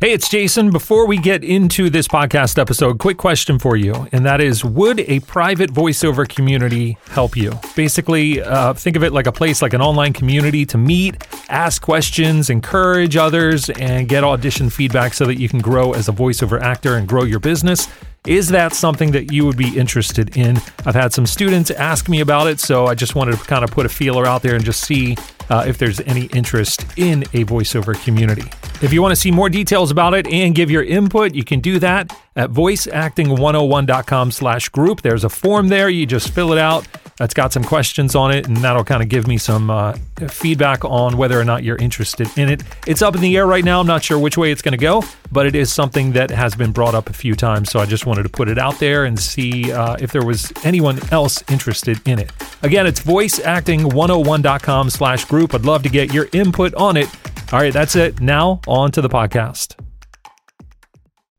Hey, it's Jason. Before we get into this podcast episode, quick question for you, and that is Would a private voiceover community help you? Basically, uh, think of it like a place like an online community to meet, ask questions, encourage others, and get audition feedback so that you can grow as a voiceover actor and grow your business. Is that something that you would be interested in? I've had some students ask me about it, so I just wanted to kind of put a feeler out there and just see uh, if there's any interest in a voiceover community. If you want to see more details about it and give your input, you can do that at voiceacting101.com slash group. There's a form there. You just fill it out. That's got some questions on it, and that'll kind of give me some uh, feedback on whether or not you're interested in it. It's up in the air right now. I'm not sure which way it's going to go, but it is something that has been brought up a few times. So I just wanted to put it out there and see uh, if there was anyone else interested in it. Again, it's voiceacting101.com slash group. I'd love to get your input on it. All right, that's it. Now, on to the podcast.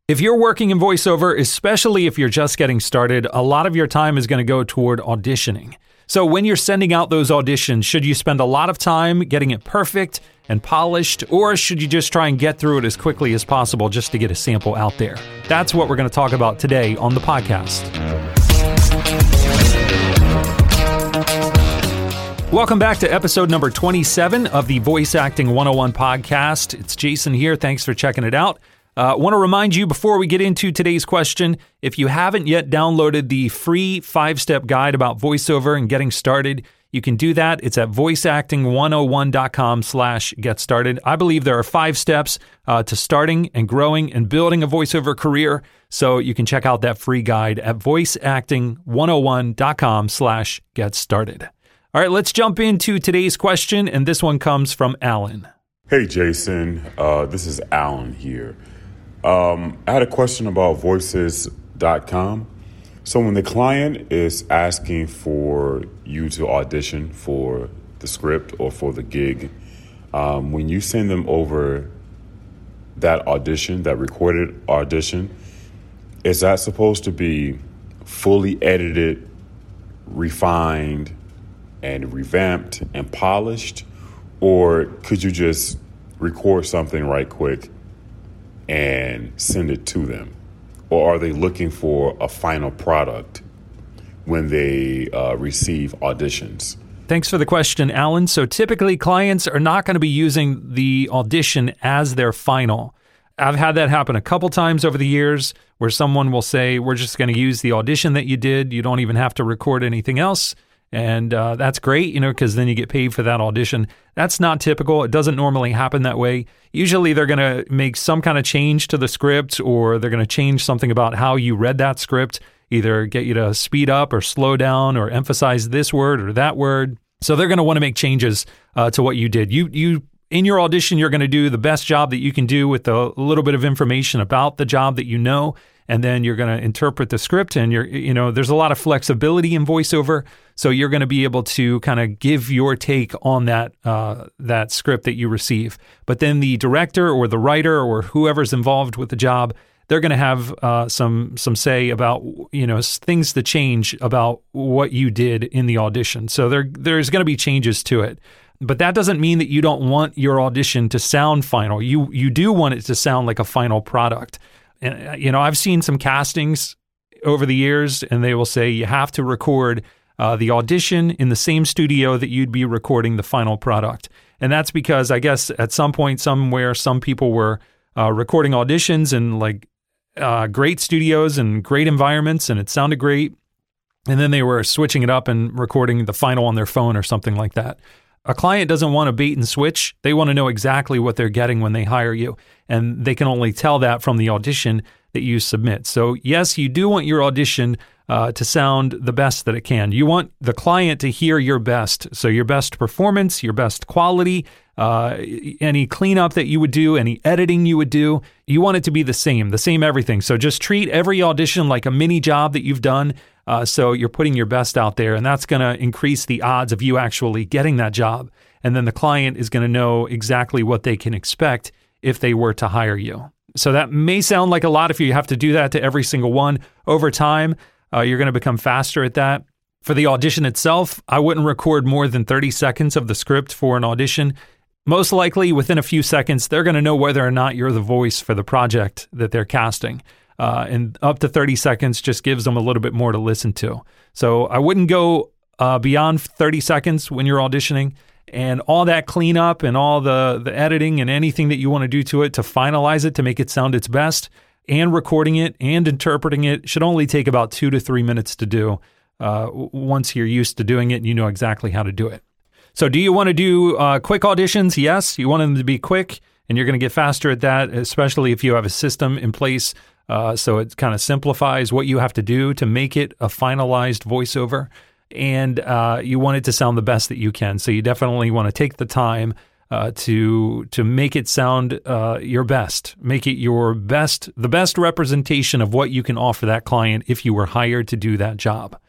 If you're working in voiceover, especially if you're just getting started, a lot of your time is going to go toward auditioning. So, when you're sending out those auditions, should you spend a lot of time getting it perfect and polished, or should you just try and get through it as quickly as possible just to get a sample out there? That's what we're going to talk about today on the podcast. Welcome back to episode number 27 of the Voice Acting 101 podcast. It's Jason here. Thanks for checking it out. I uh, want to remind you before we get into today's question if you haven't yet downloaded the free five step guide about voiceover and getting started, you can do that. It's at voiceacting101.com slash get started. I believe there are five steps uh, to starting and growing and building a voiceover career. So you can check out that free guide at voiceacting101.com slash get started. All right, let's jump into today's question. And this one comes from Alan. Hey, Jason. Uh, this is Alan here. Um, I had a question about voices.com. So, when the client is asking for you to audition for the script or for the gig, um, when you send them over that audition, that recorded audition, is that supposed to be fully edited, refined, and revamped and polished? Or could you just record something right quick and send it to them? Or are they looking for a final product when they uh, receive auditions? Thanks for the question, Alan. So typically, clients are not going to be using the audition as their final. I've had that happen a couple times over the years where someone will say, We're just going to use the audition that you did. You don't even have to record anything else. And uh, that's great, you know, because then you get paid for that audition. That's not typical. It doesn't normally happen that way. Usually they're going to make some kind of change to the script or they're going to change something about how you read that script, either get you to speed up or slow down or emphasize this word or that word. So they're going to want to make changes uh, to what you did. You, you, in your audition, you're going to do the best job that you can do with a little bit of information about the job that you know and then you're going to interpret the script and you're you know there's a lot of flexibility in voiceover so you're going to be able to kind of give your take on that uh, that script that you receive. But then the director or the writer or whoever's involved with the job they're going to have uh, some some say about you know things to change about what you did in the audition. So there there's going to be changes to it but that doesn't mean that you don't want your audition to sound final you you do want it to sound like a final product and, uh, you know, I've seen some castings over the years, and they will say you have to record uh, the audition in the same studio that you'd be recording the final product. And that's because I guess at some point, somewhere, some people were uh, recording auditions in like uh, great studios and great environments, and it sounded great. And then they were switching it up and recording the final on their phone or something like that. A client doesn't want to bait and switch. They want to know exactly what they're getting when they hire you. And they can only tell that from the audition that you submit. So, yes, you do want your audition uh, to sound the best that it can. You want the client to hear your best. So, your best performance, your best quality, uh, any cleanup that you would do, any editing you would do, you want it to be the same, the same everything. So, just treat every audition like a mini job that you've done uh, so you're putting your best out there, and that's going to increase the odds of you actually getting that job. And then the client is going to know exactly what they can expect if they were to hire you. So that may sound like a lot if you have to do that to every single one. Over time, uh, you're going to become faster at that. For the audition itself, I wouldn't record more than 30 seconds of the script for an audition. most likely within a few seconds, they're going to know whether or not you're the voice for the project that they're casting. Uh, and up to 30 seconds just gives them a little bit more to listen to. So I wouldn't go uh, beyond 30 seconds when you're auditioning. And all that cleanup and all the, the editing and anything that you want to do to it to finalize it to make it sound its best and recording it and interpreting it should only take about two to three minutes to do uh, once you're used to doing it and you know exactly how to do it. So, do you want to do uh, quick auditions? Yes, you want them to be quick, and you're going to get faster at that, especially if you have a system in place. Uh, so it kind of simplifies what you have to do to make it a finalized voiceover, and uh, you want it to sound the best that you can. So you definitely want to take the time uh, to to make it sound uh, your best, make it your best, the best representation of what you can offer that client if you were hired to do that job.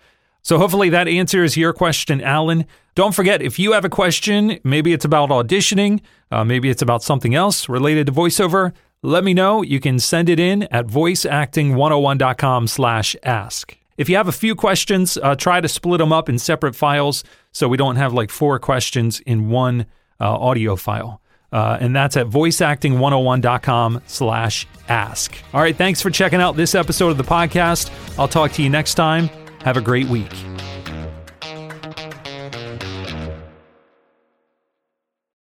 So hopefully that answers your question, Alan. Don't forget, if you have a question, maybe it's about auditioning, uh, maybe it's about something else related to voiceover, let me know. You can send it in at voiceacting101.com slash ask. If you have a few questions, uh, try to split them up in separate files so we don't have like four questions in one uh, audio file. Uh, and that's at voiceacting101.com slash ask. All right, thanks for checking out this episode of the podcast. I'll talk to you next time. Have a great week.